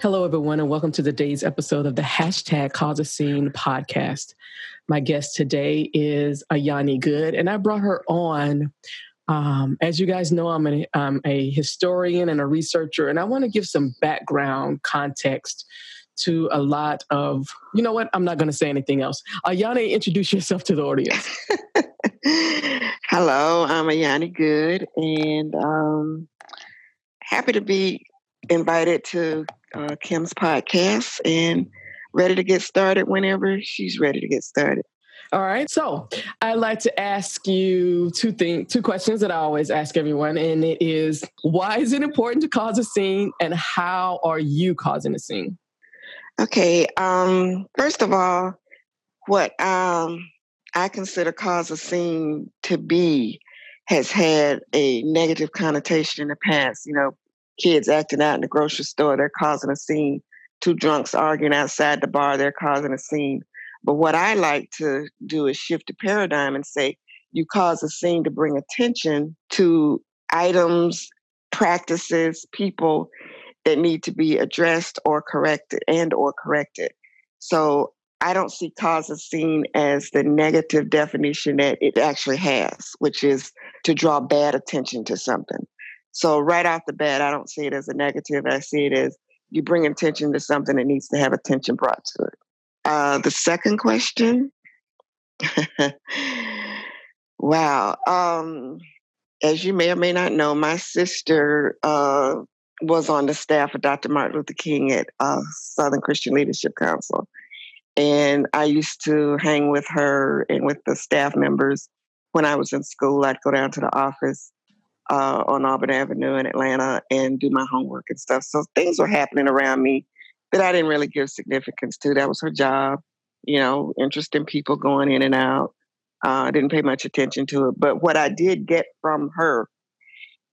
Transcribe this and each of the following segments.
Hello, everyone, and welcome to today's episode of the hashtag Cause a Scene podcast. My guest today is Ayani Good, and I brought her on. Um, as you guys know, I'm, an, I'm a historian and a researcher, and I want to give some background context to a lot of, you know what, I'm not going to say anything else. Ayani, introduce yourself to the audience. Hello, I'm Ayani Good, and um, happy to be invited to uh, Kim's podcast and ready to get started whenever she's ready to get started. All right. So I'd like to ask you two things, two questions that I always ask everyone. And it is why is it important to cause a scene and how are you causing a scene? Okay. Um, first of all, what um, I consider cause a scene to be has had a negative connotation in the past. You know, kids acting out in the grocery store, they're causing a scene. Two drunks arguing outside the bar, they're causing a scene. But what I like to do is shift the paradigm and say, you cause a scene to bring attention to items, practices, people that need to be addressed or corrected and or corrected. So I don't see cause a scene as the negative definition that it actually has, which is to draw bad attention to something. So right off the bat, I don't see it as a negative. I see it as you bring attention to something that needs to have attention brought to it. Uh, the second question. wow. Um, as you may or may not know, my sister uh, was on the staff of Dr. Martin Luther King at uh, Southern Christian Leadership Council. And I used to hang with her and with the staff members when I was in school. I'd go down to the office uh, on Auburn Avenue in Atlanta and do my homework and stuff. So things were happening around me that I didn't really give significance to. That was her job, you know, interesting people going in and out. Uh, I didn't pay much attention to it. But what I did get from her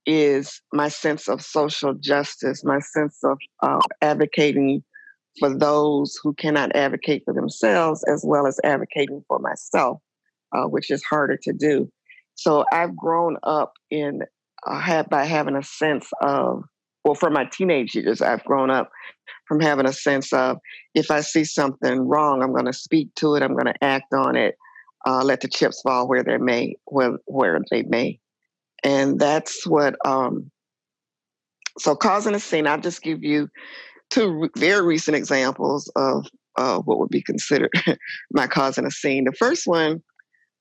is my sense of social justice, my sense of uh, advocating for those who cannot advocate for themselves, as well as advocating for myself, uh, which is harder to do. So I've grown up in uh, have, by having a sense of, well, for my teenage years, I've grown up from having a sense of if I see something wrong, I'm going to speak to it, I'm going to act on it, uh, let the chips fall where they may, where, where they may. And that's what, um, so causing a scene, I'll just give you two very recent examples of uh, what would be considered my causing a scene. The first one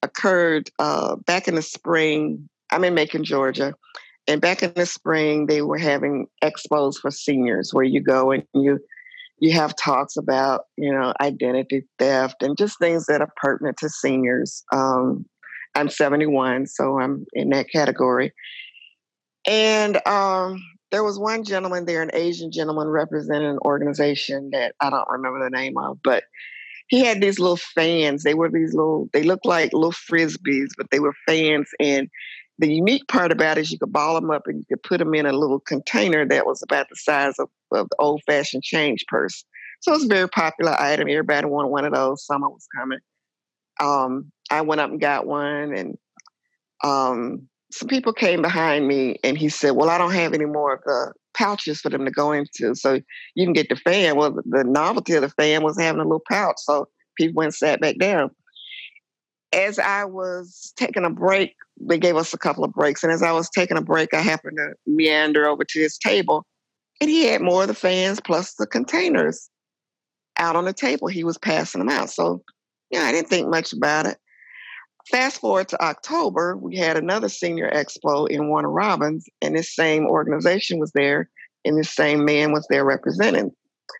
occurred uh, back in the spring. I'm in Macon, Georgia. And back in the spring, they were having expos for seniors where you go and you you have talks about you know identity theft and just things that are pertinent to seniors. Um, I'm 71, so I'm in that category. And um, there was one gentleman there, an Asian gentleman representing an organization that I don't remember the name of, but he had these little fans. They were these little, they looked like little frisbees, but they were fans. And the unique part about it is you could ball them up and you could put them in a little container that was about the size of, of the old fashioned change purse. So it was a very popular item. Everybody wanted one of those. Summer was coming. Um, I went up and got one, and um, some people came behind me, and he said, "Well, I don't have any more of the pouches for them to go into, so you can get the fan." Well, the novelty of the fan was having a little pouch, so people went and sat back down as I was taking a break, they gave us a couple of breaks. And as I was taking a break, I happened to meander over to his table. And he had more of the fans plus the containers out on the table. He was passing them out. So, yeah, I didn't think much about it. Fast forward to October, we had another senior expo in Warner Robins, and this same organization was there, and this same man was there representing.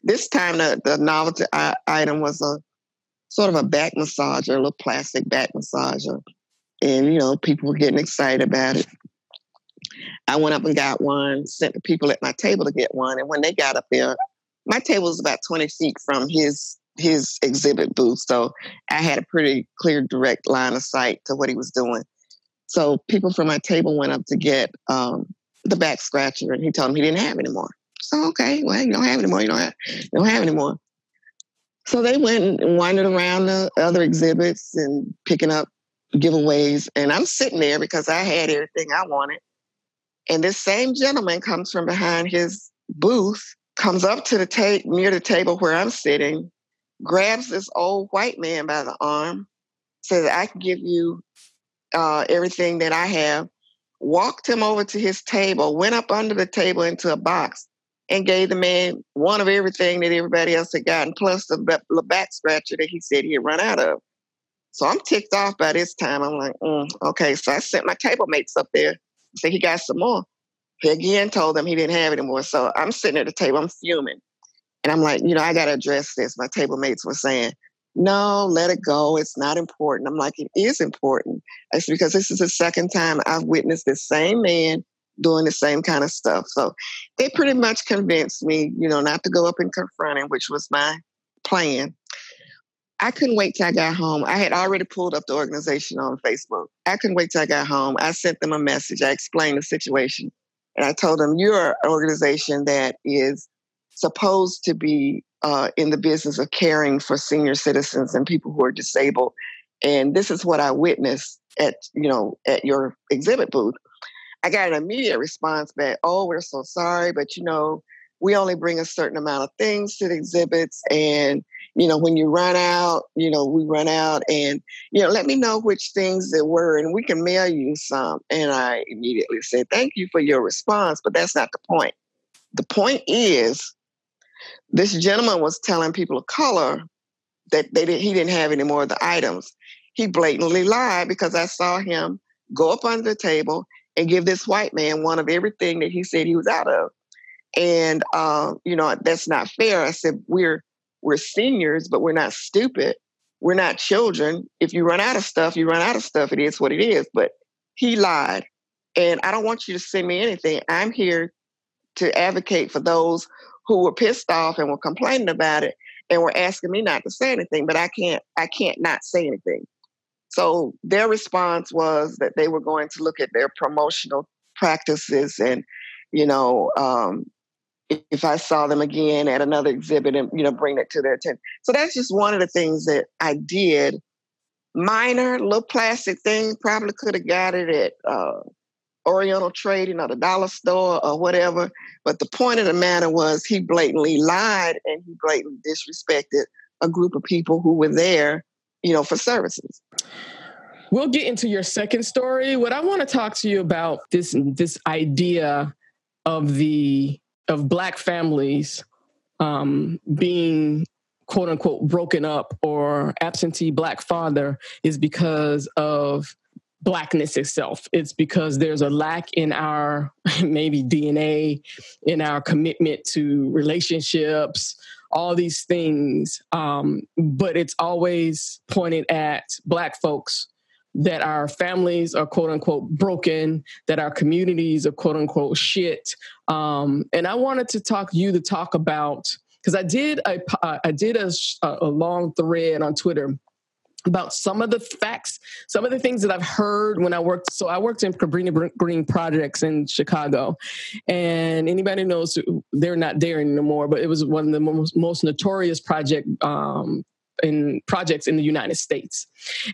This time, the, the novelty item was a sort of a back massager, a little plastic back massager. And, you know, people were getting excited about it. I went up and got one, sent the people at my table to get one. And when they got up there, my table was about 20 feet from his his exhibit booth. So I had a pretty clear, direct line of sight to what he was doing. So people from my table went up to get um, the back scratcher, and he told them he didn't have anymore. So okay, well you don't have any more, You don't have you don't have anymore. So they went and wandered around the other exhibits and picking up giveaways, and I'm sitting there because I had everything I wanted. And this same gentleman comes from behind his booth, comes up to the table near the table where I'm sitting, grabs this old white man by the arm, says, I can give you uh, everything that I have, walked him over to his table, went up under the table into a box, and gave the man one of everything that everybody else had gotten, plus the, the back scratcher that he said he had run out of. So I'm ticked off by this time. I'm like, mm, okay. So I sent my table mates up there. Said he got some more. He again told them he didn't have any more. So I'm sitting at the table, I'm fuming. And I'm like, you know, I got to address this. My table mates were saying, no, let it go. It's not important. I'm like, it is important. It's because this is the second time I've witnessed this same man doing the same kind of stuff. So they pretty much convinced me, you know, not to go up and confront him, which was my plan. I couldn't wait till I got home. I had already pulled up the organization on Facebook. I couldn't wait till I got home. I sent them a message. I explained the situation. And I told them, you're an organization that is supposed to be uh, in the business of caring for senior citizens and people who are disabled. And this is what I witnessed at, you know, at your exhibit booth. I got an immediate response back, oh, we're so sorry, but you know, we only bring a certain amount of things to the exhibits. And, you know, when you run out, you know, we run out and, you know, let me know which things there were and we can mail you some. And I immediately said, thank you for your response, but that's not the point. The point is this gentleman was telling people of color that they didn't, he didn't have any more of the items. He blatantly lied because I saw him go up under the table and give this white man one of everything that he said he was out of. And uh, you know that's not fair. I said we're we're seniors, but we're not stupid. We're not children. If you run out of stuff, you run out of stuff. It is what it is. But he lied, and I don't want you to send me anything. I'm here to advocate for those who were pissed off and were complaining about it and were asking me not to say anything, but I can't I can't not say anything. So their response was that they were going to look at their promotional practices and, you know, um, if I saw them again at another exhibit and, you know, bring it to their attention. So that's just one of the things that I did. Minor, little plastic thing, probably could have got it at uh, Oriental Trading or the dollar store or whatever. But the point of the matter was he blatantly lied and he blatantly disrespected a group of people who were there, you know, for services. We'll get into your second story. What I want to talk to you about this this idea of the of black families um, being quote unquote broken up or absentee black father is because of blackness itself. It's because there's a lack in our maybe DNA, in our commitment to relationships, all these things. Um, but it's always pointed at black folks that our families are quote unquote broken, that our communities are quote unquote shit. Um, and I wanted to talk you to talk about because I did a I did a, a long thread on Twitter about some of the facts, some of the things that I've heard when I worked. So I worked in Cabrini Green projects in Chicago, and anybody knows they're not there anymore. But it was one of the most, most notorious project um, in projects in the United States.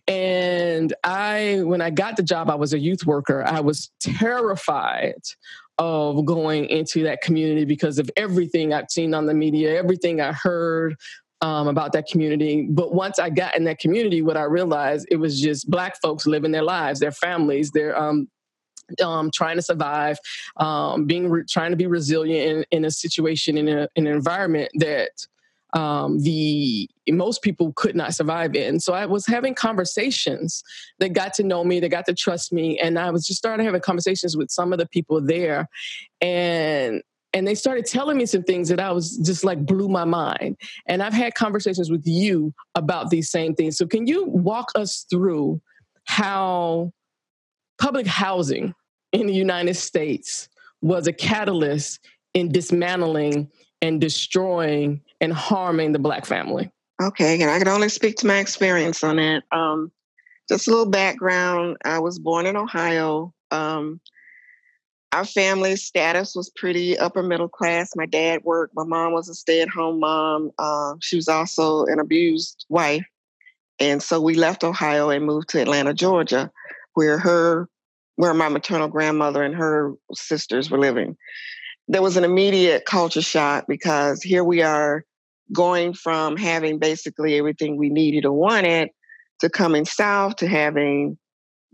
And I, when I got the job, I was a youth worker. I was terrified of going into that community because of everything I've seen on the media, everything I heard um, about that community. But once I got in that community, what I realized it was just black folks living their lives, their families, their um, um, trying to survive, um, being re- trying to be resilient in, in a situation in, a, in an environment that um, the most people could not survive in. So I was having conversations that got to know me, that got to trust me, and I was just starting having conversations with some of the people there, and and they started telling me some things that I was just like blew my mind. And I've had conversations with you about these same things. So can you walk us through how public housing in the United States was a catalyst in dismantling and destroying and harming the black family? Okay, and I can only speak to my experience on that. Um, just a little background. I was born in Ohio. Um, our family status was pretty upper middle class. My dad worked. My mom was a stay at home mom. Uh, she was also an abused wife. And so we left Ohio and moved to Atlanta, Georgia, where her, where my maternal grandmother and her sisters were living. There was an immediate culture shock because here we are going from having basically everything we needed or wanted to coming south to having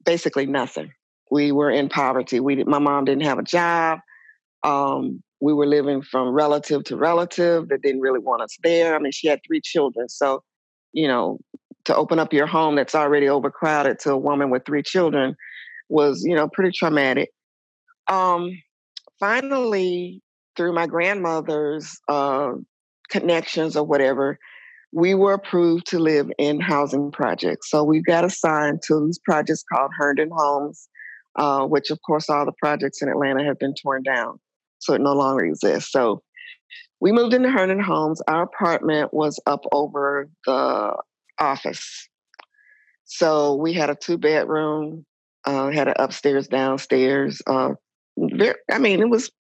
basically nothing. We were in poverty. We my mom didn't have a job. Um, we were living from relative to relative that didn't really want us there. I mean, she had three children, so you know, to open up your home that's already overcrowded to a woman with three children was, you know, pretty traumatic. Um, finally, through my grandmother's uh, connections or whatever, we were approved to live in housing projects. So we got assigned to these projects called Herndon Homes, uh, which of course all the projects in Atlanta have been torn down. So it no longer exists. So we moved into Herndon Homes. Our apartment was up over the office. So we had a two bedroom, uh, had an upstairs, downstairs. Uh, very, I mean, it was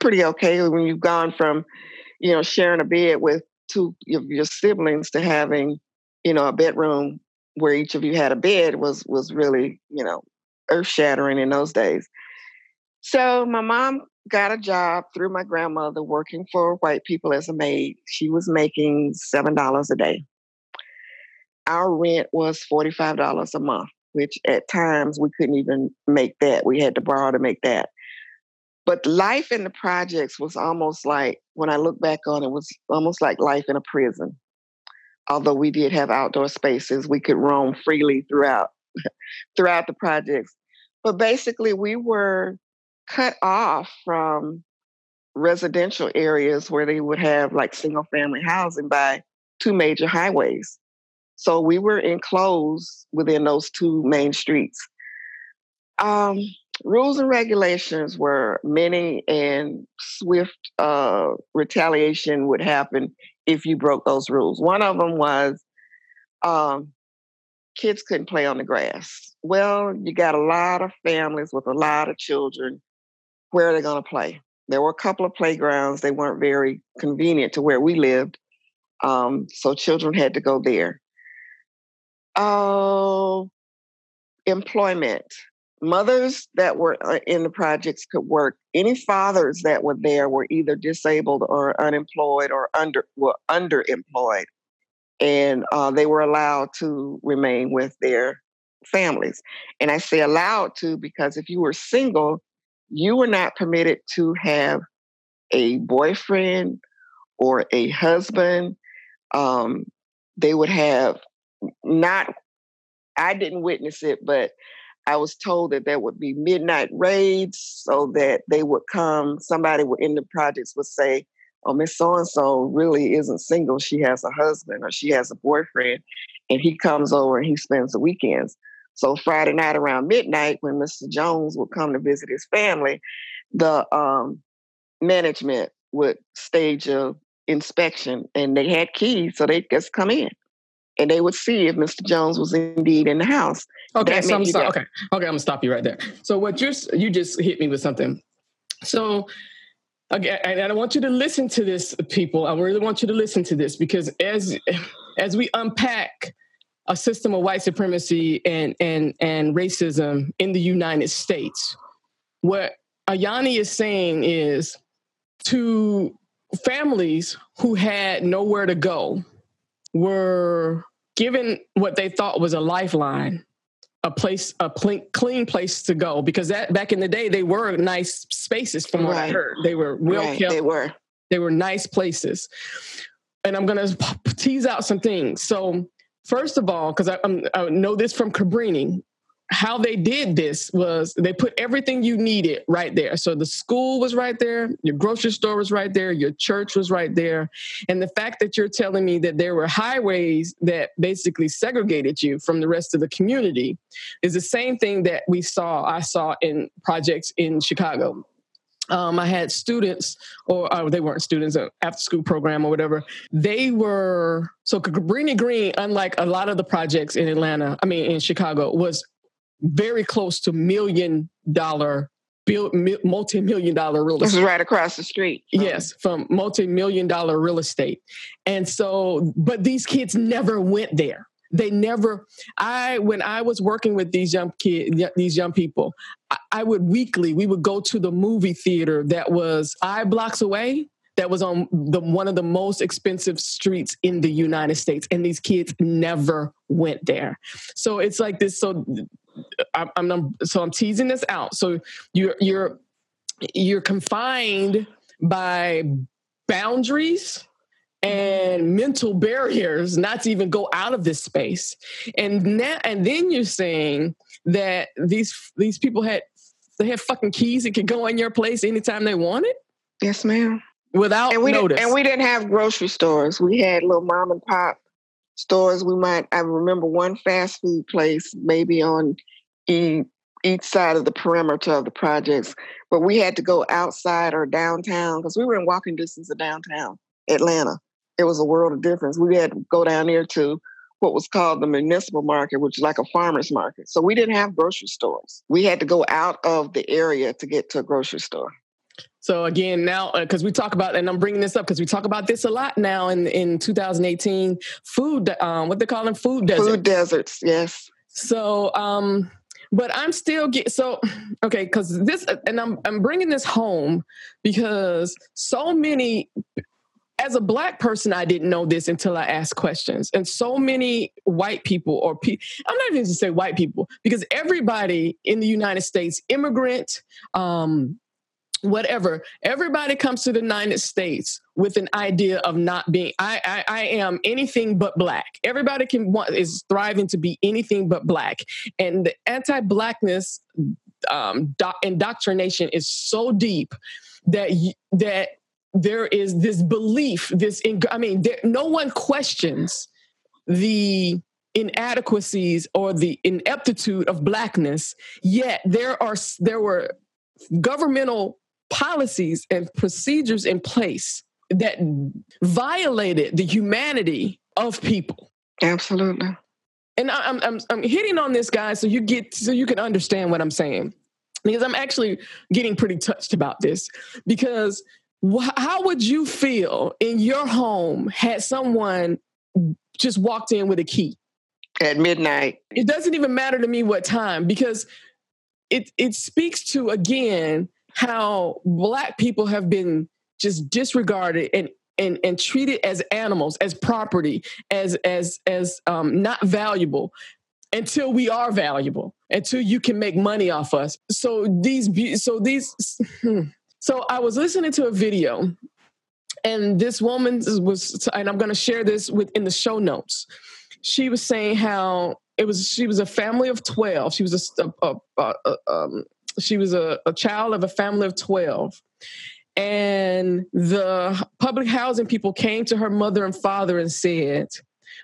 pretty okay when you've gone from, you know, sharing a bed with two of your siblings to having, you know, a bedroom where each of you had a bed was was really, you know, earth shattering in those days. So my mom got a job through my grandmother working for white people as a maid. She was making seven dollars a day our rent was $45 a month, which at times we couldn't even make that. We had to borrow to make that. But life in the projects was almost like, when I look back on it, was almost like life in a prison. Although we did have outdoor spaces, we could roam freely throughout throughout the projects. But basically, we were cut off from residential areas where they would have like single family housing by two major highways. So we were enclosed within those two main streets. Um, rules and regulations were many, and swift uh, retaliation would happen if you broke those rules. One of them was um, kids couldn't play on the grass. Well, you got a lot of families with a lot of children. Where are they going to play? There were a couple of playgrounds. They weren't very convenient to where we lived. Um, so children had to go there. Oh, employment. Mothers that were uh, in the projects could work. Any fathers that were there were either disabled or unemployed or under were underemployed, and uh, they were allowed to remain with their families. And I say allowed to because if you were single, you were not permitted to have a boyfriend or a husband. Um, they would have not I didn't witness it, but I was told that there would be midnight raids so that they would come. Somebody in the projects would say, Oh, Miss So and so really isn't single. She has a husband or she has a boyfriend, and he comes over and he spends the weekends. So Friday night around midnight, when Mr. Jones would come to visit his family, the um, management would stage a inspection, and they had keys, so they just come in and they would see if Mr. Jones was indeed in the house. Okay, so I'm okay, okay, I'm gonna stop you right there. So what you're you just hit me with something. So again, and I want you to listen to this, people. I really want you to listen to this because as as we unpack a system of white supremacy and and and racism in the United States, what Ayani is saying is to families who had nowhere to go were given what they thought was a lifeline, a place, a clean place to go. Because that back in the day, they were nice spaces. From what right. I heard, they were well right. kept. They were. They were nice places. And I'm going to tease out some things. So, first of all, because I, I, know this from Cabrini, how they did this was they put everything you needed right there. So the school was right there, your grocery store was right there, your church was right there. And the fact that you're telling me that there were highways that basically segregated you from the rest of the community is the same thing that we saw, I saw in projects in Chicago. um, I had students, or, or they weren't students, an after school program or whatever. They were so Cabrini Green, unlike a lot of the projects in Atlanta, I mean in Chicago, was very close to million dollar multi-million dollar real estate. This is right across the street. Yes, from multi-million dollar real estate. And so, but these kids never went there. They never. I when I was working with these young kids, these young people, I, I would weekly we would go to the movie theater that was five blocks away that was on the one of the most expensive streets in the United States, and these kids never went there. So it's like this. So I'm, I'm so I'm teasing this out. So you're you're you're confined by boundaries and mental barriers not to even go out of this space. And now and then you're saying that these these people had they had fucking keys and could go in your place anytime they wanted. Yes, ma'am. Without and we notice. and we didn't have grocery stores. We had little mom and pop stores. We might I remember one fast food place maybe on each, each side of the perimeter of the projects, but we had to go outside or downtown because we were in walking distance of downtown Atlanta. It was a world of difference. We had to go down there to what was called the municipal market, which is like a farmer's market. So we didn't have grocery stores. We had to go out of the area to get to a grocery store. So again, now because uh, we talk about, and I'm bringing this up because we talk about this a lot now in in 2018. Food, um, what they call them, food deserts. Food deserts, yes. So um, but I'm still get so okay because this and I'm I'm bringing this home because so many as a black person I didn't know this until I asked questions and so many white people or pe- I'm not even going to say white people because everybody in the United States immigrant um, whatever. Everybody comes to the united states with an idea of not being i i, I am anything but black. Everybody can want is thriving to be anything but black. And the anti-blackness um, do- indoctrination is so deep that that there is this belief this i mean there, no one questions the inadequacies or the ineptitude of blackness. Yet there are there were governmental policies and procedures in place that violated the humanity of people. Absolutely. And I, am I'm, I'm hitting on this, guy, so you get so you can understand what I'm saying, because I'm actually getting pretty touched about this. Because wh- how would you feel in your home had someone just walked in with a key at midnight? It doesn't even matter to me what time, because it it speaks to again how black people have been just disregarded and and, and treated as animals, as property, as as as um, not valuable until we are valuable, until you can make money off us. So these, so these, so I was listening to a video, and this woman was, and I'm going to share this with in the show notes. She was saying how it was. She was a family of twelve. She was a, a, a, a um, she was a, a child of a family of 12 and the public housing people came to her mother and father and said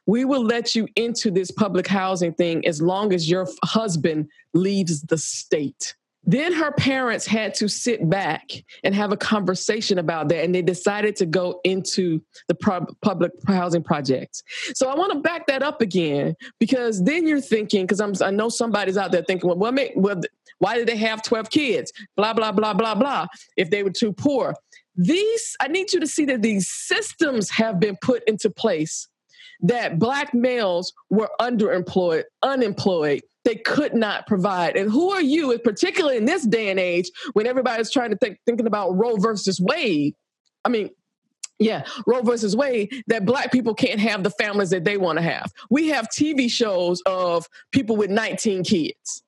we will let you into this public housing thing as long as your husband leaves the state then her parents had to sit back and have a conversation about that, and they decided to go into the public housing projects. So I want to back that up again because then you're thinking, because I know somebody's out there thinking, well, well, well, why did they have 12 kids? Blah, blah, blah, blah, blah, if they were too poor. These, I need you to see that these systems have been put into place that black males were underemployed, unemployed, they could not provide. And who are you, particularly in this day and age, when everybody's trying to think thinking about Roe versus Wade? I mean, yeah, Roe versus Wade, that black people can't have the families that they want to have. We have TV shows of people with 19 kids.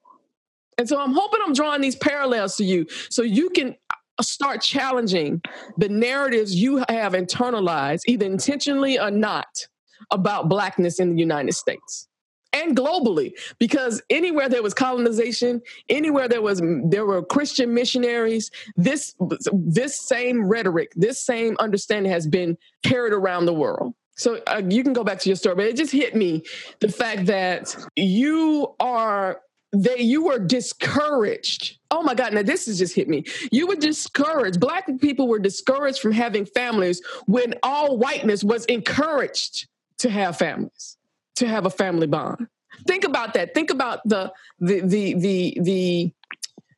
And so I'm hoping I'm drawing these parallels to you so you can uh, start challenging the narratives you have internalized, either intentionally or not, about blackness in the United States and globally because anywhere there was colonization anywhere there was there were christian missionaries this this same rhetoric this same understanding has been carried around the world so uh, you can go back to your story but it just hit me the fact that you are that you were discouraged. Oh my God, now this has just hit me. You were discouraged. Black people were discouraged from having families when all whiteness was encouraged to have families, to have a family bond. Think about that. Think about the the the the the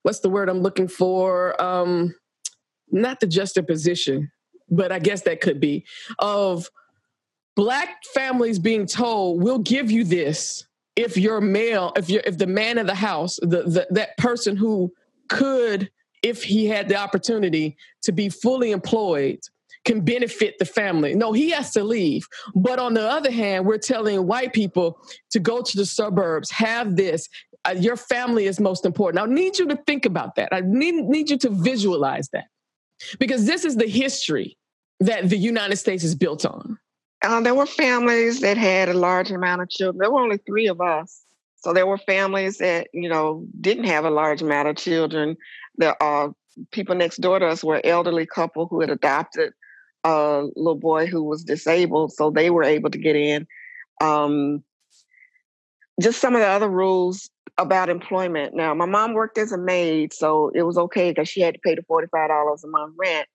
what's the word I'm looking for? Um not the juxtaposition, but I guess that could be of black families being told, we'll give you this if you're male, if you're if the man of the house, the, the that person who could, if he had the opportunity to be fully employed, can benefit the family. No, he has to leave. But on the other hand, we're telling white people to go to the suburbs, have this. Uh, your family is most important. I need you to think about that. I need, need you to visualize that because this is the history that the United States is built on. Uh, there were families that had a large amount of children. There were only three of us. So there were families that, you know, didn't have a large amount of children. The uh, people next door to us were elderly couple who had adopted a little boy who was disabled, so they were able to get in. Um, just some of the other rules about employment. Now, my mom worked as a maid, so it was okay because she had to pay the $45 a month rent.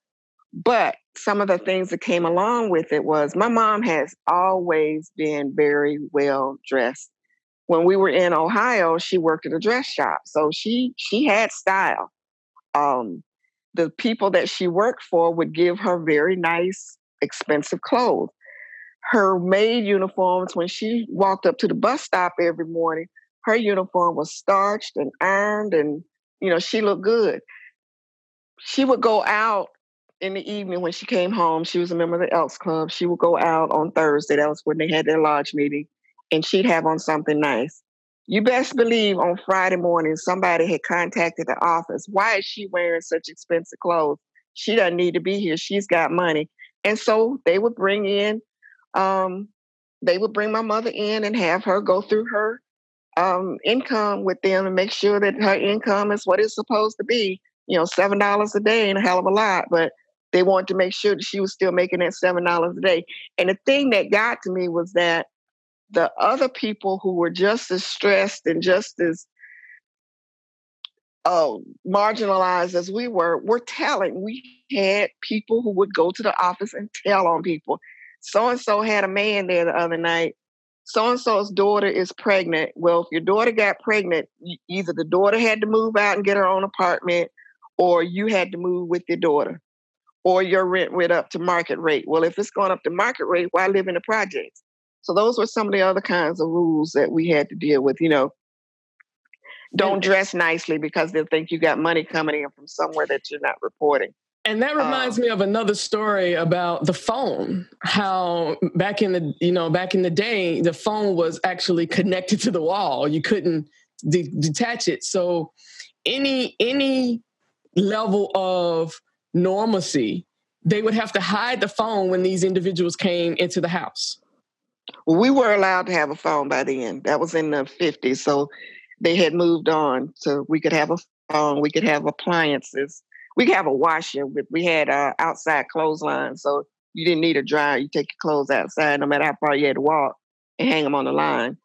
But some of the things that came along with it was my mom has always been very well dressed. When we were in Ohio, she worked at a dress shop, so she she had style. Um, the people that she worked for would give her very nice, expensive clothes. Her maid uniforms, when she walked up to the bus stop every morning, her uniform was starched and ironed, and you know she looked good. She would go out in the evening when she came home, she was a member of the Elks Club. She would go out on Thursday. That was when they had their lodge meeting, and she'd have on something nice. You best believe on Friday morning, somebody had contacted the office. Why is she wearing such expensive clothes? She doesn't need to be here. She's got money. And so they would bring in, um, they would bring my mother in and have her go through her um, income with them and make sure that her income is what it's supposed to be. You know, seven dollars a day ain't a hell of a lot, but they wanted to make sure that she was still making that seven dollars a day. And the thing that got to me was that the other people who were just as stressed and just as uh, marginalized as we were were telling. We had people who would go to the office and tell on people. So and so had a man there the other night. So and so's daughter is pregnant. Well, if your daughter got pregnant, either the daughter had to move out and get her own apartment, or you had to move with your daughter or your rent went up to market rate. Well, if it's going up to market rate, why live in the projects? So those were some of the other kinds of rules that we had to deal with. You know, don't dress nicely because they'll think you got money coming in from somewhere that you're not reporting. And that reminds um, me of another story about the phone. How back in the you know back in the day, the phone was actually connected to the wall. You couldn't de- detach it. So any any level of normalcy, they would have to hide the phone when these individuals came into the house. We were allowed to have a phone by then. That was in the 50s. So they had moved on. So we could have a phone, we could have appliances, we could have a washer. We had uh, outside clothesline. So you didn't need a dryer. You take your clothes outside, no matter how far you had to walk, and hang them on the line.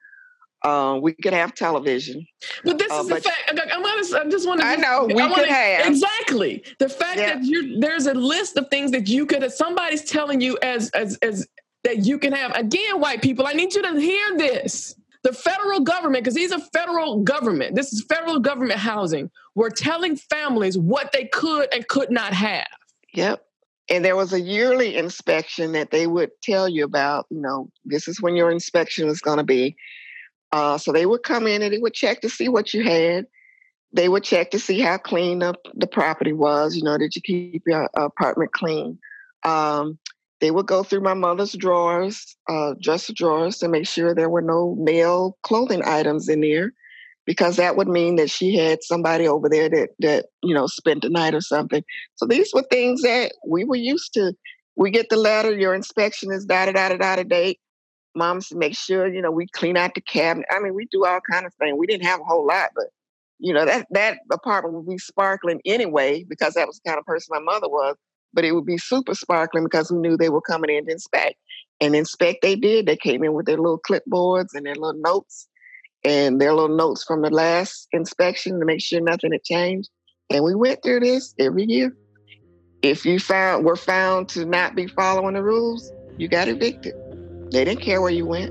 Um, we could have television. But this uh, is the fact. I'm honest, I just want to. I know we I could have exactly the fact yeah. that you there's a list of things that you could. Somebody's telling you as as as that you can have. Again, white people, I need you to hear this. The federal government, because these are federal government. This is federal government housing. We're telling families what they could and could not have. Yep. And there was a yearly inspection that they would tell you about. You know, this is when your inspection is going to be uh, so they would come in and they would check to see what you had. They would check to see how clean the, the property was. You know, did you keep your apartment clean? Um, they would go through my mother's drawers, uh, dresser drawers, to make sure there were no male clothing items in there, because that would mean that she had somebody over there that that you know spent the night or something. So these were things that we were used to. We get the letter, your inspection is da da da da da date moms make sure, you know, we clean out the cabinet. I mean, we do all kind of things. We didn't have a whole lot, but you know, that that apartment would be sparkling anyway, because that was the kind of person my mother was. But it would be super sparkling because we knew they were coming in to inspect. And inspect they did. They came in with their little clipboards and their little notes. and their little notes from the last inspection to make sure nothing had changed. And we went through this every year. If you found were found to not be following the rules, you got evicted. They didn't care where you went.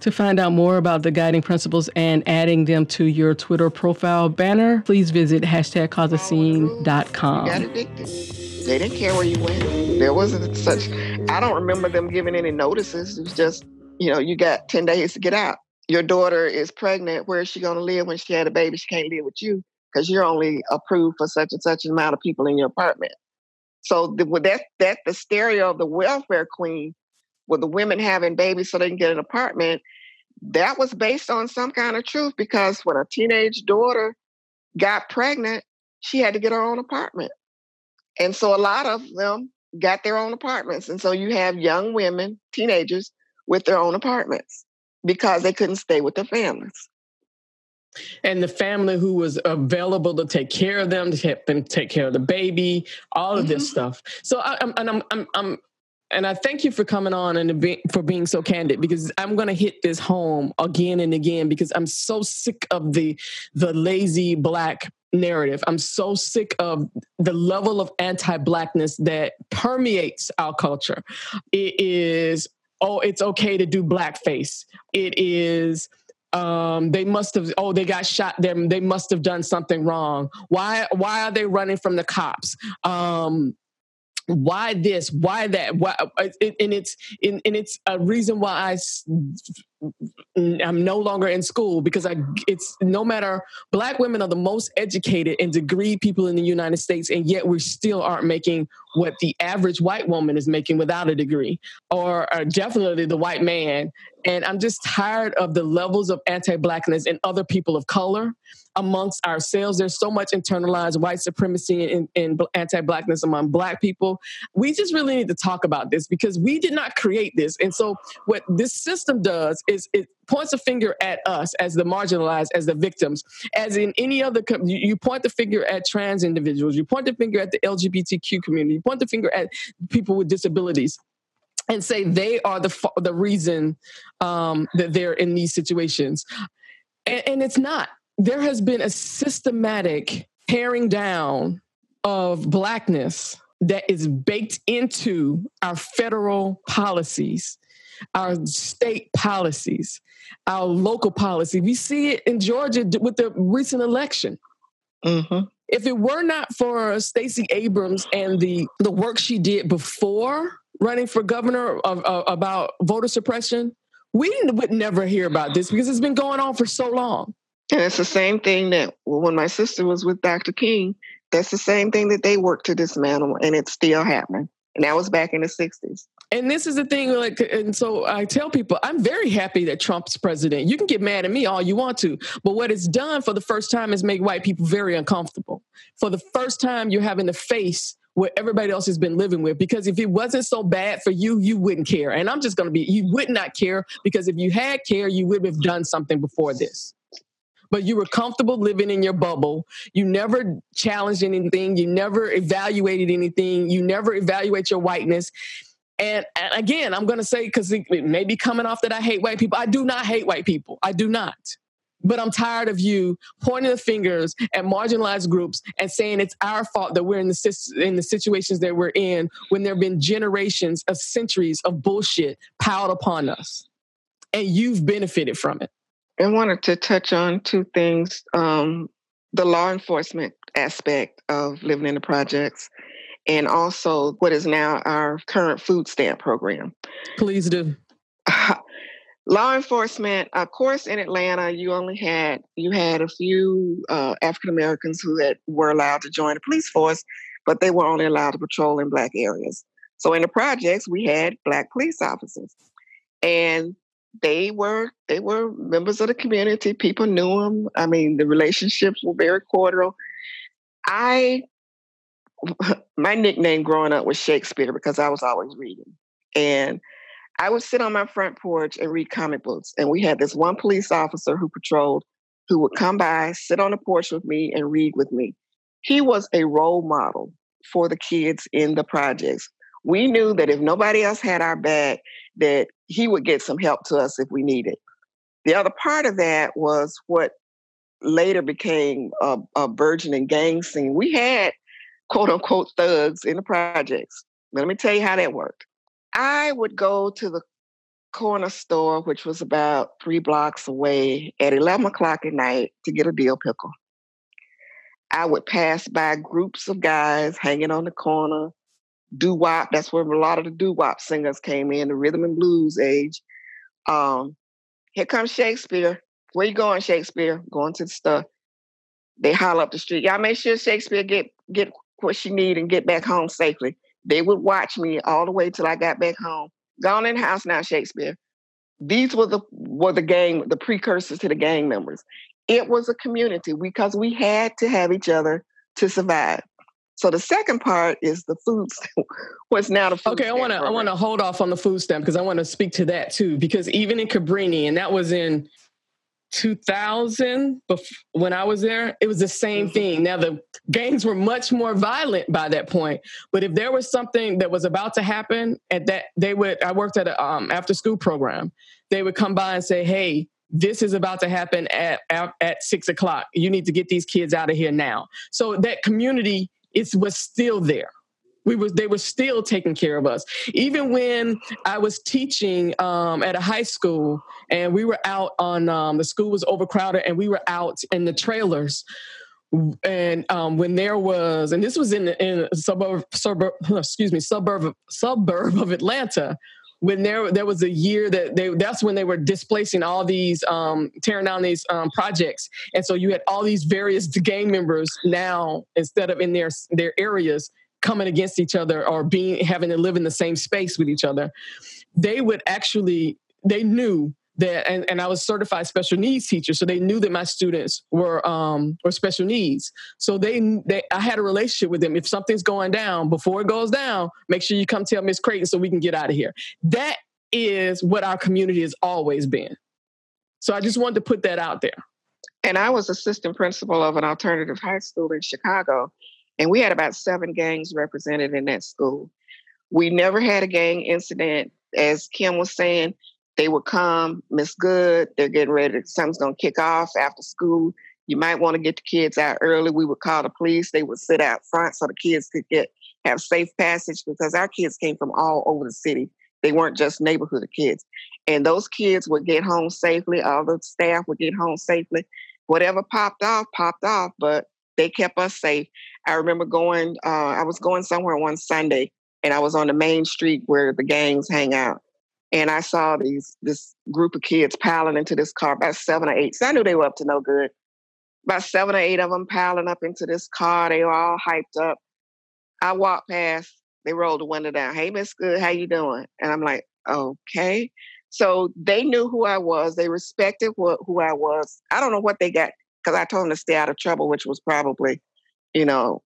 To find out more about the guiding principles and adding them to your Twitter profile banner, please visit hashtag addicted. They didn't care where you went. There wasn't such, I don't remember them giving any notices. It was just, you know, you got 10 days to get out. Your daughter is pregnant. Where is she going to live when she had a baby? She can't live with you because you're only approved for such and such amount of people in your apartment. So the, that that the stereo of the welfare queen with the women having babies so they can get an apartment, that was based on some kind of truth because when a teenage daughter got pregnant, she had to get her own apartment. And so a lot of them got their own apartments. And so you have young women, teenagers, with their own apartments because they couldn't stay with their families. And the family who was available to take care of them, to help them take care of the baby, all of mm-hmm. this stuff. So I, am and I'm, I'm, I'm and I thank you for coming on and for being so candid because I'm going to hit this home again and again because I'm so sick of the the lazy black narrative. I'm so sick of the level of anti-blackness that permeates our culture. It is oh, it's okay to do blackface. It is um, they must have oh they got shot them they must have done something wrong why why are they running from the cops um, why this why that why uh, and it's and it's a reason why i i'm no longer in school because i it's no matter black women are the most educated and degree people in the united states and yet we still aren't making what the average white woman is making without a degree or, or definitely the white man and i'm just tired of the levels of anti-blackness in other people of color amongst ourselves. There's so much internalized white supremacy and, and anti-blackness among black people. We just really need to talk about this because we did not create this. And so what this system does is it points a finger at us as the marginalized, as the victims. As in any other, you point the finger at trans individuals, you point the finger at the LGBTQ community, you point the finger at people with disabilities and say they are the the reason um, that they're in these situations, and, and, it's not. There has been a systematic tearing down of blackness that is baked into our federal policies, our state policies, our local policy. We see it in Georgia with the recent election. Mm-hmm. If it were not for Stacey Abrams and the, the work she did before running for governor of, of, about voter suppression, we would never hear about this because it's been going on for so long. And it's the same thing that when my sister was with Dr. King, that's the same thing that they worked to dismantle, and it's still happening. And that was back in the 60s. And this is the thing, like, and so I tell people, I'm very happy that Trump's president. You can get mad at me all you want to, but what it's done for the first time is make white people very uncomfortable. For the first time, you're having to face what everybody else has been living with. Because if it wasn't so bad for you, you wouldn't care. And I'm just going to be, you would not care because if you had care, you would have done something before this but you were comfortable living in your bubble. You never challenged anything. You never evaluated anything. You never evaluate your whiteness. And, and again, I'm going to say, because it, may be coming off that I hate white people. I do not hate white people. I do not. But I'm tired of you pointing the fingers at marginalized groups and saying it's our fault that we're in the, in the situations that we're in when there have been generations of centuries of bullshit piled upon us. And you've benefited from it. I wanted to touch on two things um, the law enforcement aspect of living in the projects, and also what is now our current food stamp program. Please do. law enforcement, of course, in Atlanta, you only had you had a few uh, African Americans who had, were allowed to join the police force, but they were only allowed to patrol in black areas. So in the projects, we had black police officers, and they were they were members of the community. People knew them. I mean, the relationships were very cordial. I my nickname growing up was Shakespeare because I was always reading. And I would sit on my front porch and read comic books. And we had this one police officer who patrolled who would come by, sit on the porch with me, and read with me. He was a role model for the kids in the projects. We knew that if nobody else had our back, that he would get some help to us if we needed. The other part of that was what later became a, a burgeoning gang scene. We had quote unquote thugs in the projects. Let me tell you how that worked. I would go to the corner store, which was about three blocks away, at 11 o'clock at night to get a dill pickle. I would pass by groups of guys hanging on the corner, doo wop. That's where a lot of the doo wop singers came in, the rhythm and blues age. Um, here comes Shakespeare. Where you going, Shakespeare? Going to the store. They holler up the street. Y'all make sure Shakespeare get get what she need and get back home safely. They would watch me all the way till I got back home. Gone in house now, Shakespeare. These were the were the gang, the precursors to the gang members. It was a community because we had to have each other to survive. So the second part is the food. What's now the food okay? I want to I want to hold off on the food stamp because I want to speak to that too. Because even in Cabrini, and that was in 2000 when I was there, it was the same mm-hmm. thing. Now the gangs were much more violent by that point, but if there was something that was about to happen at that, they would. I worked at an um, after school program. They would come by and say, "Hey, this is about to happen at, at at six o'clock. You need to get these kids out of here now." So that community is was still there we was they were still taking care of us. Even when i was teaching um, at a high school and we were out on um, the school was overcrowded and we were out in the trailers. And um, when there was and this was in in a suburb suburb excuse me suburb suburb of atlanta. When there there was a year that they that's when they were displacing all these um, tearing down these um, projects. And so you had all these various gang members now instead of in their their areas coming against each other or being having to live in the same space with each other they would actually they knew that and, and i was certified special needs teacher so they knew that my students were um were special needs. So they, they i had a relationship with them. If something's going down before it goes down make sure you come tell miss Crayton so we can get out of here. That is what our community has always been. So i just wanted to put that out there. And i was assistant principal of an alternative high school in chicago and we had about seven gangs represented in that school. We never had a gang incident. As Kim was saying, they would come, Miss Good, they're getting ready, something's gonna kick off after school. You might want to get the kids out early. We would call the police. They would sit out front so the kids could get have safe passage because our kids came from all over the city. They weren't just neighborhood kids. And those kids would get home safely. All the staff would get home safely. Whatever popped off, popped off, but they kept us safe. I remember going, uh, I was going somewhere one Sunday and I was on the main street where the gangs hang out. And I saw these this group of kids piling into this car, about seven or eight. So I knew they were up to no good. About seven or eight of them piling up into this car. They were all hyped up. I walked past. They rolled the window down. Hey, Miss Good, how you doing? And I'm like, okay. So they knew who I was. They respected what, who I was. I don't know what they got because I told them to stay out of trouble, which was probably you know,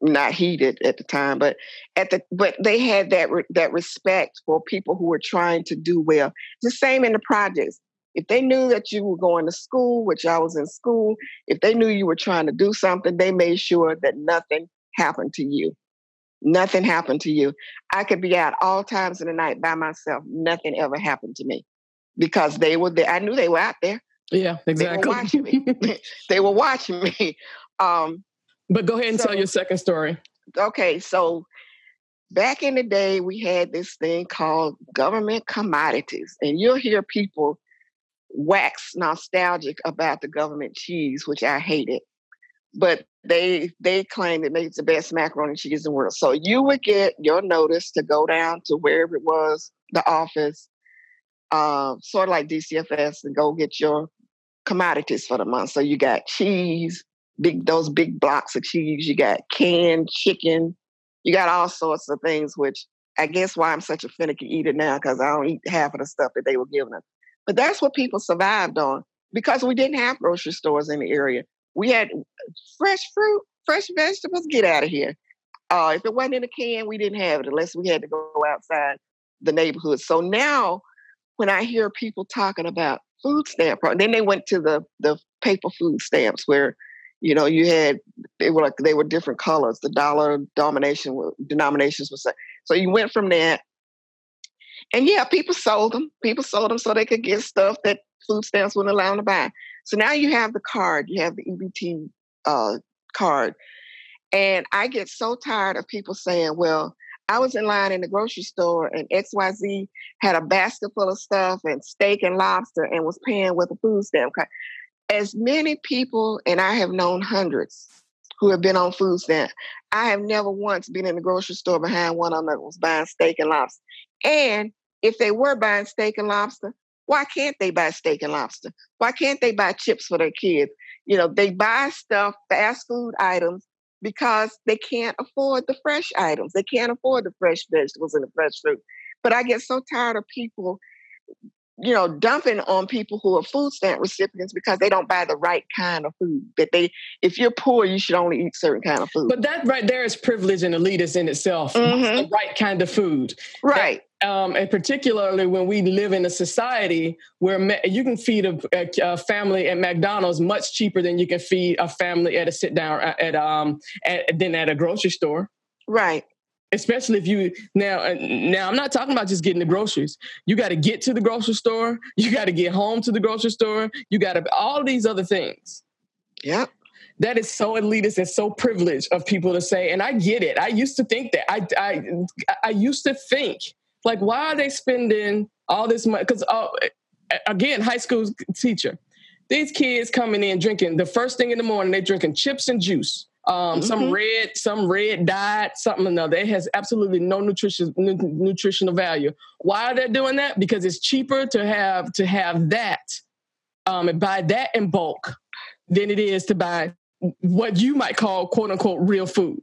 not heated at the time, but at the but they had that re, that respect for people who were trying to do well. The same in the projects. If they knew that you were going to school, which I was in school, if they knew you were trying to do something, they made sure that nothing happened to you. Nothing happened to you. I could be out all times of the night by myself. Nothing ever happened to me because they were there. I knew they were out there. Yeah, exactly. They were watching me. they were watching me. Um, but go ahead and so, tell your second story. Okay, so back in the day, we had this thing called government commodities, and you'll hear people wax nostalgic about the government cheese, which I hated. But they they claim it makes the best macaroni cheese in the world. So you would get your notice to go down to wherever it was, the office, uh, sort of like DCFS, and go get your commodities for the month. So you got cheese, big those big blocks of cheese. You got canned chicken. You got all sorts of things, which I guess why I'm such a finicky eater now because I don't eat half of the stuff that they were giving us. But that's what people survived on because we didn't have grocery stores in the area. We had fresh fruit, fresh vegetables. Get out of here. Uh, if it wasn't in a can, we didn't have it unless we had to go outside the neighborhood. So now, when I hear people talking about food stamp, program. then they went to the the paper food stamps where you know you had they were like they were different colors. The dollar domination denominations was so you went from that, and yeah, people sold them. People sold them so they could get stuff that food stamps wouldn't allow them to buy. So now you have the card, you have the EBT uh, card. And I get so tired of people saying, well, I was in line in the grocery store and XYZ had a basket full of stuff and steak and lobster and was paying with a food stamp card. As many people, and I have known hundreds who have been on food stamp, I have never once been in the grocery store behind one of them that was buying steak and lobster. And if they were buying steak and lobster, why can't they buy steak and lobster? Why can't they buy chips for their kids? You know, they buy stuff, fast food items, because they can't afford the fresh items. They can't afford the fresh vegetables and the fresh fruit. But I get so tired of people, you know, dumping on people who are food stamp recipients because they don't buy the right kind of food. That they, if you're poor, you should only eat certain kind of food. But that right there is privilege and elitist in itself. Mm-hmm. The right kind of food. Right. Um, and particularly when we live in a society where ma- you can feed a, a, a, family at McDonald's much cheaper than you can feed a family at a sit down at um at, than at a grocery store. Right. Especially if you now uh, now I'm not talking about just getting the groceries. You got to get to the grocery store. You got to get home to the grocery store. You got to all these other things. Yep that is so elitist and so privileged of people to say and i get it i used to think that i i i used to think like, why are they spending all this money? Because uh, again, high school teacher, these kids coming in drinking the first thing in the morning, they're drinking chips and juice. Um, mm-hmm. Some red, some red diet, something another. It has absolutely no nutrition, nutritional value. Why are they doing that? Because it's cheaper to have to have that um, and buy that in bulk than it is to buy what you might call quote unquote real food.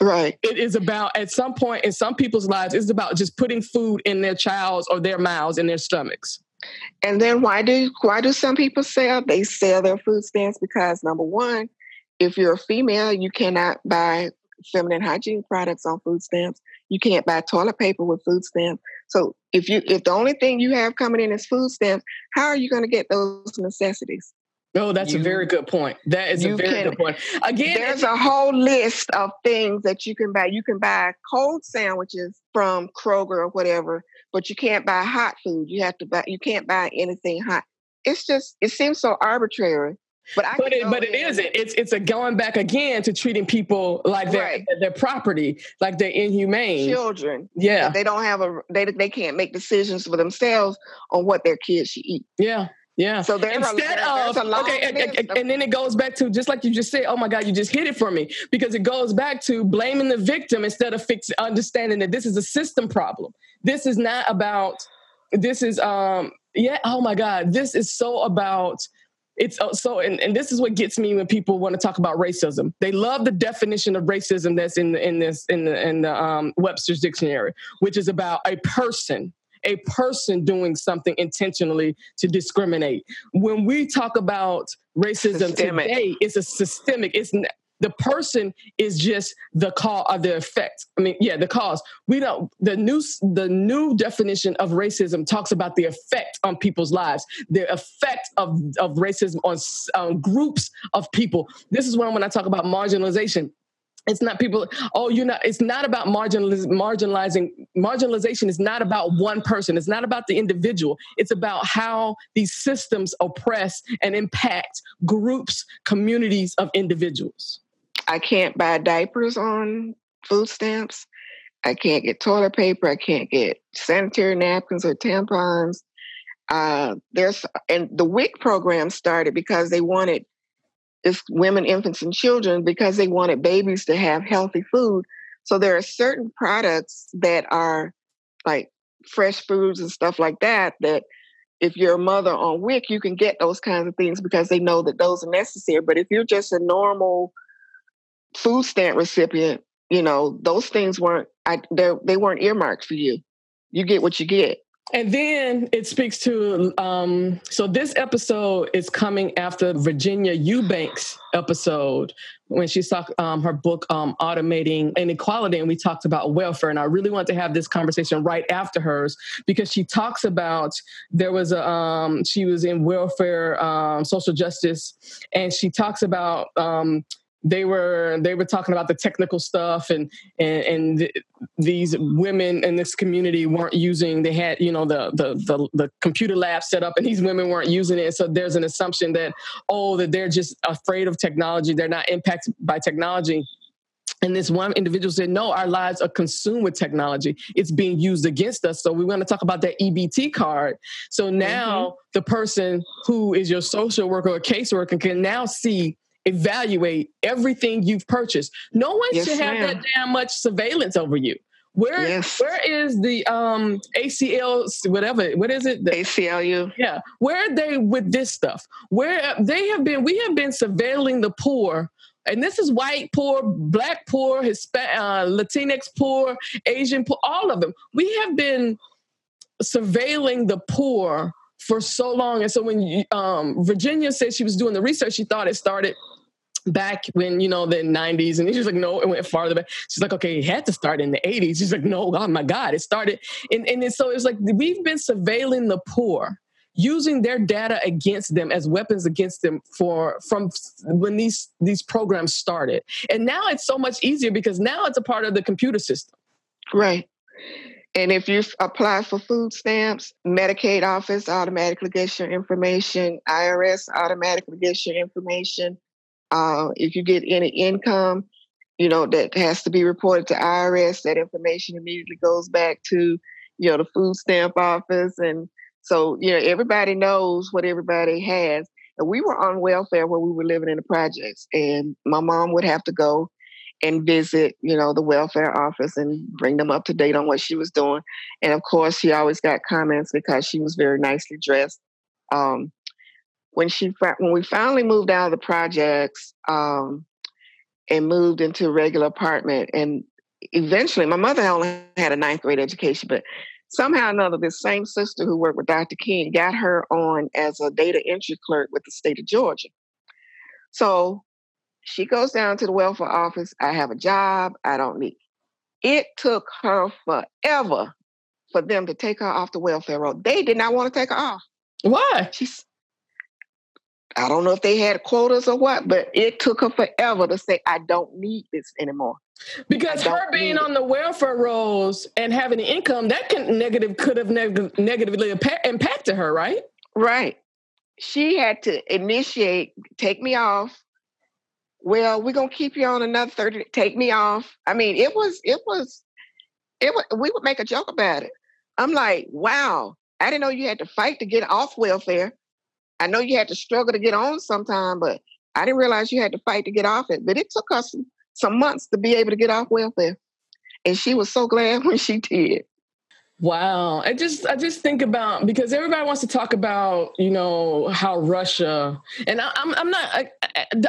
Right. It is about, at some point in some people's lives, it's about just putting food in their child's or their mouths in their stomachs. And then why do why do some people sell? They sell their food stamps because number one, if you're a female, you cannot buy feminine hygiene products on food stamps. You can't buy toilet paper with food stamps. So if you if the only thing you have coming in is food stamps, how are you going to get those necessities? Oh, that's you, a very good point. That is a very can, good point. Again, there's a whole list of things that you can buy. You can buy cold sandwiches from Kroger or whatever, but you can't buy hot food. You have to buy. You can't buy anything hot. It's just. It seems so arbitrary. But I but it, but it isn't. It's it's a going back again to treating people like their right. their property, like they're inhumane children. Yeah, they don't have a they they can't make decisions for themselves on what their kids should eat. Yeah, yeah. So there's instead a, of okay, and, and, and, then it goes back to just like you just said. Oh my God, you just hit it for me because it goes back to blaming the victim instead of fix understanding that this is a system problem. This is not about. This is um yeah. Oh my God, this is so about. It's uh, so, and, and this is what gets me when people want to talk about racism. They love the definition of racism that's in the, in this in the in the um, Webster's dictionary, which is about a person a person doing something intentionally to discriminate. When we talk about racism systemic. today, it's a systemic, it's the person is just the cause of the effect. I mean, yeah, the cause. We don't. The new the new definition of racism talks about the effect on people's lives, the effect of of racism on um, groups of people. This is when when I talk about marginalization it's not people oh you're not it's not about marginaliz- marginalizing marginalization is not about one person. It's not about the individual. It's about how these systems oppress and impact groups communities of individuals. I can't buy diapers on food stamps. I can't get toilet paper. I can't get sanitary napkins or tampons. Uh, there's and the WIC program started because they wanted it's women, infants, and children because they wanted babies to have healthy food. So there are certain products that are like fresh foods and stuff like that that if you're a mother on WIC, you can get those kinds of things because they know that those are necessary. But if you're just a normal food stamp recipient, you know those things weren't I, they weren't earmarked for you. You get what you get. And then it speaks to um, so this episode is coming after Virginia Eubanks episode when she talked um, her book um, automating inequality. And we talked about welfare. And i really want to have this conversation right after hers because she talks about there was a um, she was in welfare um, social justice. And she talks about um, they were they were talking about the technical stuff and and, and these women in this community weren't using they had you know the, the the the computer lab set up and these women weren't using it so there's an assumption that oh that they're just afraid of technology they're not impacted by technology and this one individual said, No, our lives are consumed with technology. It's being used against us. So we want to talk about that EBT card. So now mm-hmm. the person who is your social worker or caseworker can now see evaluate everything you've purchased. No one yes, should have ma'am. that damn much surveillance over you. Where yes. where is the um ACL whatever what is it the, ACLU yeah where are they with this stuff where they have been we have been surveilling the poor and this is white poor black poor Hispanic uh, Latinx poor Asian poor all of them we have been surveilling the poor for so long and so when um, Virginia said she was doing the research she thought it started back when you know the 90s and she's like no it went farther back. She's like okay it had to start in the 80s she's like no oh my god it started and, and so it's like we've been surveilling the poor using their data against them as weapons against them for from when these these programs started. And now it's so much easier because now it's a part of the computer system. Right. And if you apply for food stamps, Medicaid office automatically gets your information, IRS automatically gets your information. Uh, if you get any income, you know, that has to be reported to IRS, that information immediately goes back to, you know, the food stamp office. And so, you know, everybody knows what everybody has. And we were on welfare when we were living in the projects. And my mom would have to go and visit, you know, the welfare office and bring them up to date on what she was doing. And of course, she always got comments because she was very nicely dressed. Um, when she when we finally moved out of the projects um, and moved into a regular apartment, and eventually my mother only had a ninth grade education, but somehow or another, this same sister who worked with Dr. King got her on as a data entry clerk with the state of Georgia. So she goes down to the welfare office. I have a job. I don't need. It took her forever for them to take her off the welfare roll. They did not want to take her off. Why? She's I don't know if they had quotas or what, but it took her forever to say, I don't need this anymore. Because her being on the welfare rolls and having an income, that can negative could have neg- negatively impacted her, right? Right. She had to initiate, take me off. Well, we're gonna keep you on another 30, take me off. I mean, it was, it was, it was, we would make a joke about it. I'm like, wow, I didn't know you had to fight to get off welfare. I know you had to struggle to get on sometime, but I didn't realize you had to fight to get off it. But it took us some, months to be able to get off welfare. And she was so glad when she did. Wow. I just I just think about because everybody wants to talk about, you know, how Russia and I, am I'm, I'm not I,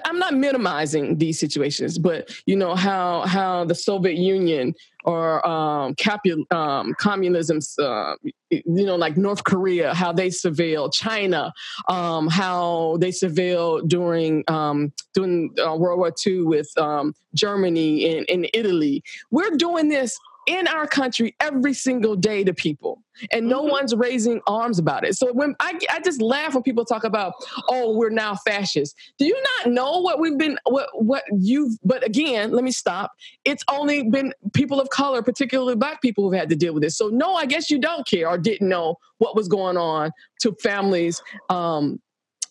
am not minimizing these situations, but you know how how the Soviet Union or um, capu- um communism uh, you know like North Korea how they surveil China, um, how they surveil during um, during uh, World War II with um, Germany and, and Italy. We're doing this in our country every single day to people and no mm-hmm. one's raising arms about it. So when I, I just laugh when people talk about oh we're now fascists. Do you not know what we've been what what you've but again let me stop. It's only been people of color particularly black people who've had to deal with this. So no i guess you don't care or didn't know what was going on to families um,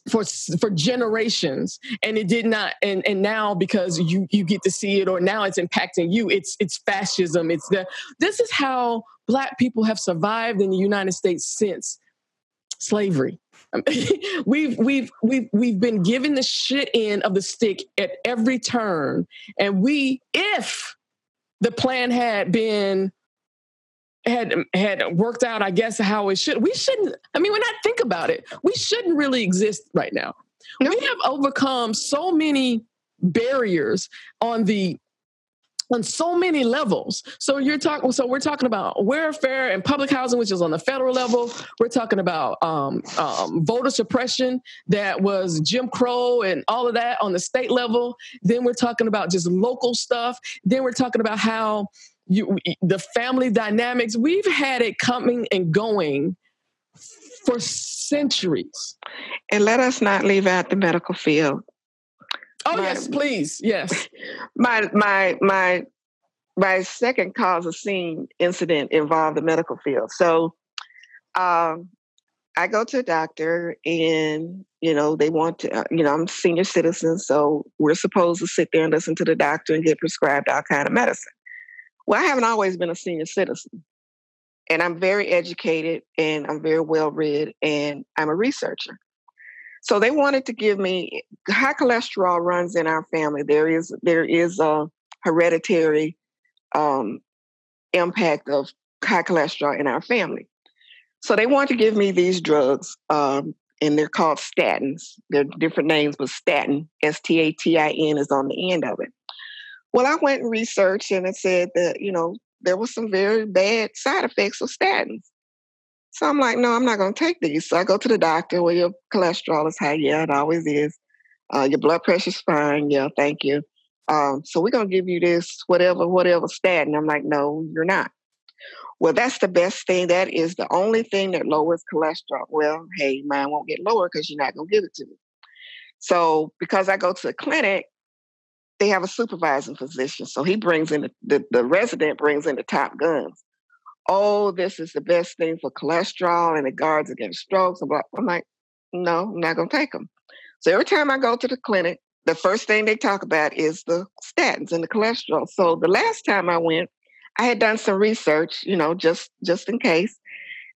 for for generations and it did not and and now because you you get to see it or now it's impacting you it's it's fascism it's the this is how black people have survived in the united states since slavery. Um, we've we've we've we've been given the shit end of the stick at every turn and we if the plan had been had had worked out, I guess, how it should. We shouldn't. I mean, when I think about it, we shouldn't really exist right now. No. We have overcome so many barriers on the on so many levels. So you're talking. So we're talking about welfare and public housing, which is on the federal level. We're talking about um, um, voter suppression that was Jim Crow and all of that on the state level. Then we're talking about just local stuff. Then we're talking about how you the family dynamics. We've had it coming and going for centuries. And let us not leave out the medical field. Oh my, yes, please. Yes. My my my my second Cause A Scene incident involved the medical field. So um, I go to a doctor and you know they want to uh, you know I'm senior citizen so we're supposed to sit there and listen to the doctor and get prescribed all kind of medicine. Well, I haven't always been a senior citizen. And I'm very educated and I'm very well read and I'm a researcher. So they wanted to give me high cholesterol runs in our family. There is there is a hereditary um, impact of high cholesterol in our family. So they want to give me these drugs, um, and they're called statins. They're different names, but statin, S T A T I N, is on the end of it. Well, I went and researched, and it said that you know there was some very bad side effects of statins. So I'm like, no, I'm not going to take these. So I go to the doctor. Well, your cholesterol is high. Yeah, it always is. Uh, your blood pressure's fine. Yeah, thank you. Um, so we're going to give you this whatever, whatever statin. I'm like, no, you're not. Well, that's the best thing. That is the only thing that lowers cholesterol. Well, hey, mine won't get lower because you're not going to give it to me. So because I go to the clinic, they have a supervising physician. So he brings in the, the, the resident brings in the top guns oh, this is the best thing for cholesterol and it guards against strokes. I'm like, no, I'm not going to take them. So every time I go to the clinic, the first thing they talk about is the statins and the cholesterol. So the last time I went, I had done some research, you know, just just in case.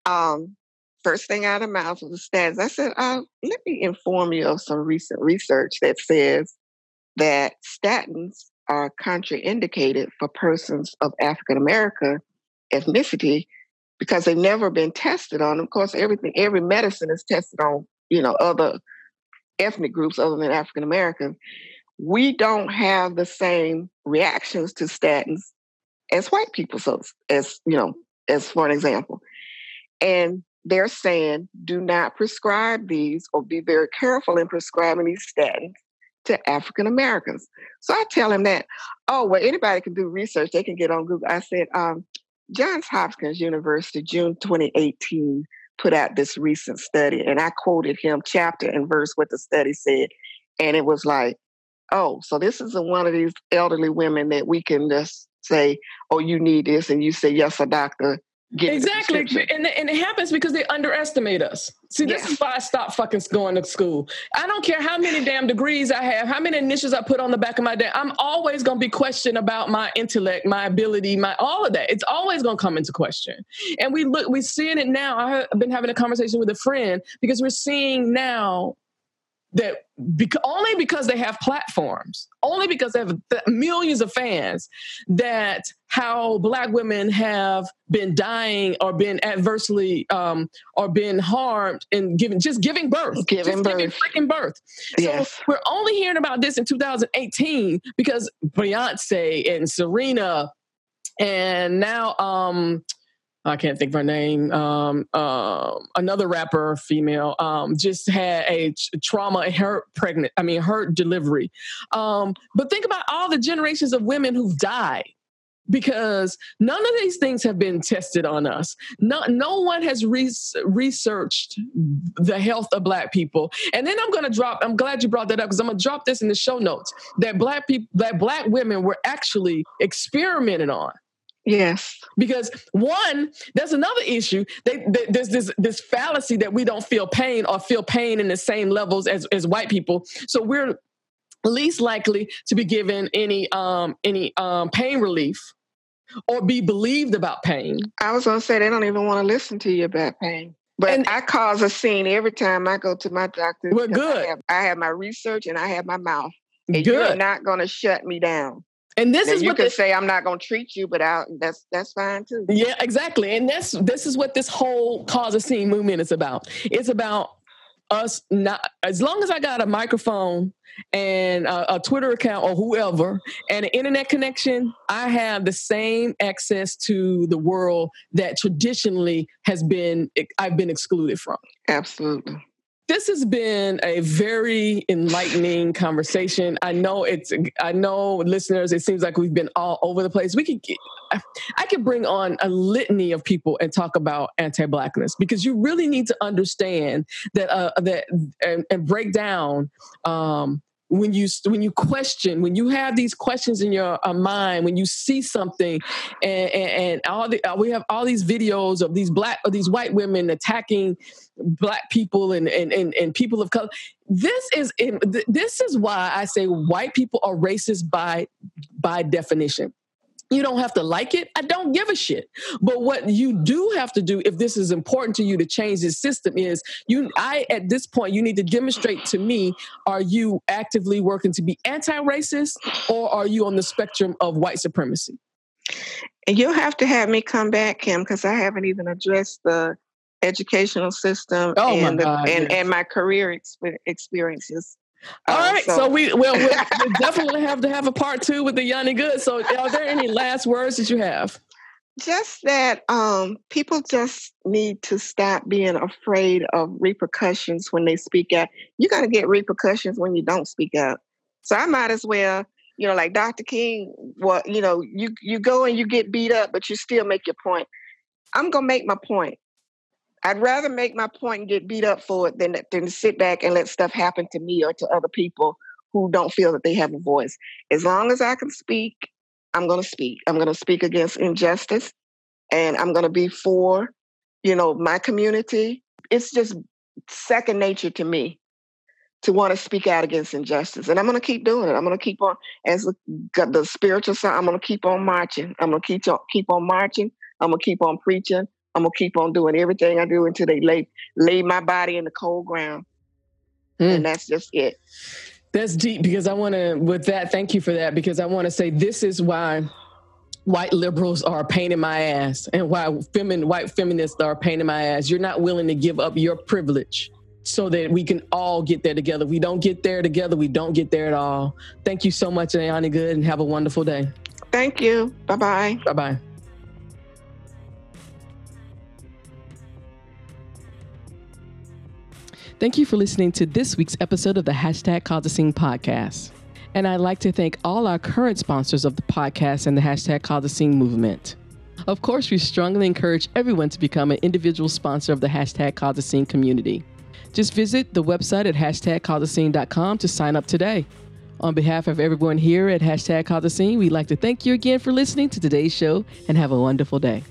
Um, first thing out of mouth was the statins. I said, uh, let me inform you of some recent research that says that statins are contraindicated for persons of African American ethnicity because they've never been tested on. Of course, everything, every medicine is tested on, you know, other ethnic groups other than African Americans. We don't have the same reactions to statins as white people. So, as you know, as for an example, and they're saying do not prescribe these or be very careful in prescribing these statins to African Americans. So I tell him that, oh, well, anybody can do research. They can get on Google. I said, um, Johns Hopkins University, June 2018, put out this recent study, and I quoted him chapter and verse what the study said. And it was like, oh, so this is one of these elderly women that we can just say, oh, you need this. And you say, yes, a doctor exactly. and, and it happens because they underestimate us. See this is why i stopped fucking going to school. I don't care how many damn degrees i have how many initials i put on the back of my damn i'm always going to be questioned about my intellect my ability my all of that. It's always going to come into question. And we look we're seeing it now. I've been having a conversation with a friend because we're seeing now that bec- only because they have platforms, only because they have th- millions of fans, that how black women have been dying or been adversely um, or been harmed and giving just giving birth, giving birth, giving freaking birth. Yes. So we're only hearing about this in 2018 because Beyonce and Serena and now um I can't think of her name. Um, uh, another rapper, female, um, just had a trauma in her pregnant. I mean, her delivery. Um, but think about all the generations of women who've died because none of these things have been tested on us. No, no one has re- researched the health of Black people. And then I'm going to drop. I'm glad you brought that up because I'm going to drop this in the show notes that Black people, that Black women were actually experimented on. Yes. Because one, there's another issue. They, they, there's this this fallacy that we don't feel pain or feel pain in the same levels as, as white people. So we're least likely to be given any um any um pain relief or be believed about pain. I was gonna say they don't even want to listen to you about pain. But and, I cause a scene every time I go to my doctor. Well, good. I have, I have, my research and I have my mouth. And good. you're not gonna shut me down. And this now is you what could say I'm not going to treat you, but I, that's that's fine too. Yeah, exactly. And that's this is what this whole Cause A Scene movement is about. It's about us not as long as I got a microphone and a, a, Twitter account or whoever and an internet connection, I have the same access to the world that traditionally has been I've been excluded from. Absolutely. This has been a very enlightening conversation. I know it's I know listeners it seems like we've been all over the place. We could I could bring on a litany of people and talk about anti-blackness because you really need to understand that uh, that and, and break down um, when you when you question when you have these questions in your uh, mind when you see something and, and, and all the uh, we have all these videos of these black of these white women attacking black people and and and, and people of color. This is in, this is why i say white people are racist by by definition you don't have to like it. I don't give a shit. But what you do have to do, if this is important to you to change this system, is you. I at this point, you need to demonstrate to me: Are you actively working to be anti-racist, or are you on the spectrum of white supremacy? And you'll have to have me come back, Kim, because I haven't even addressed the educational system oh and, the, God, and, yes. and my career experiences all uh, right, so, so we will we'll, we'll definitely have to have a part two with the Yanni Good. So, are there any last words that you have? Just that um, people just need to stop being afraid of repercussions when they speak out. You're going to get repercussions when you don't speak out. So I might as well, you know, like Dr. King. Well, you know, you you go and you get beat up, but you still make your point. I'm gonna make my point. I'd rather make my point and get beat up for it than, than sit back and let stuff happen to me or to other people who don't feel that they have a voice. As long as I can speak, I'm going to speak. I'm going to speak against injustice and I'm going to be for, you know, my community. It's just second nature to me to want to speak out against injustice. And I'm going to keep doing it. I'm going to keep on, as the, spiritual side, I'm going to keep on marching. I'm going to keep on, keep on marching. I'm going to keep on preaching. I'm gonna keep on doing everything I do until they lay lay my body in the cold ground. Mm. And that's just it. That's deep because I want to, with that, thank you for that because I want to say this is why white liberals are a pain in my ass and why femin- white feminists are a pain in my ass. You're not willing to give up your privilege so that we can all get there together. We don't get there together, we don't get there at all. Thank you so much, Ayani Good, and have a wonderful day. Thank you. Bye bye. Bye bye. Thank you for listening to this week's episode of the Hashtag Cause podcast. And I'd like to thank all our current sponsors of the podcast and the Hashtag Cause movement. Of course, we strongly encourage everyone to become an individual sponsor of the Hashtag Cause community. Just visit the website at hashtagcausascene.com to sign up today. On behalf of everyone here at Hashtag Cause Scene, we'd like to thank you again for listening to today's show and have a wonderful day.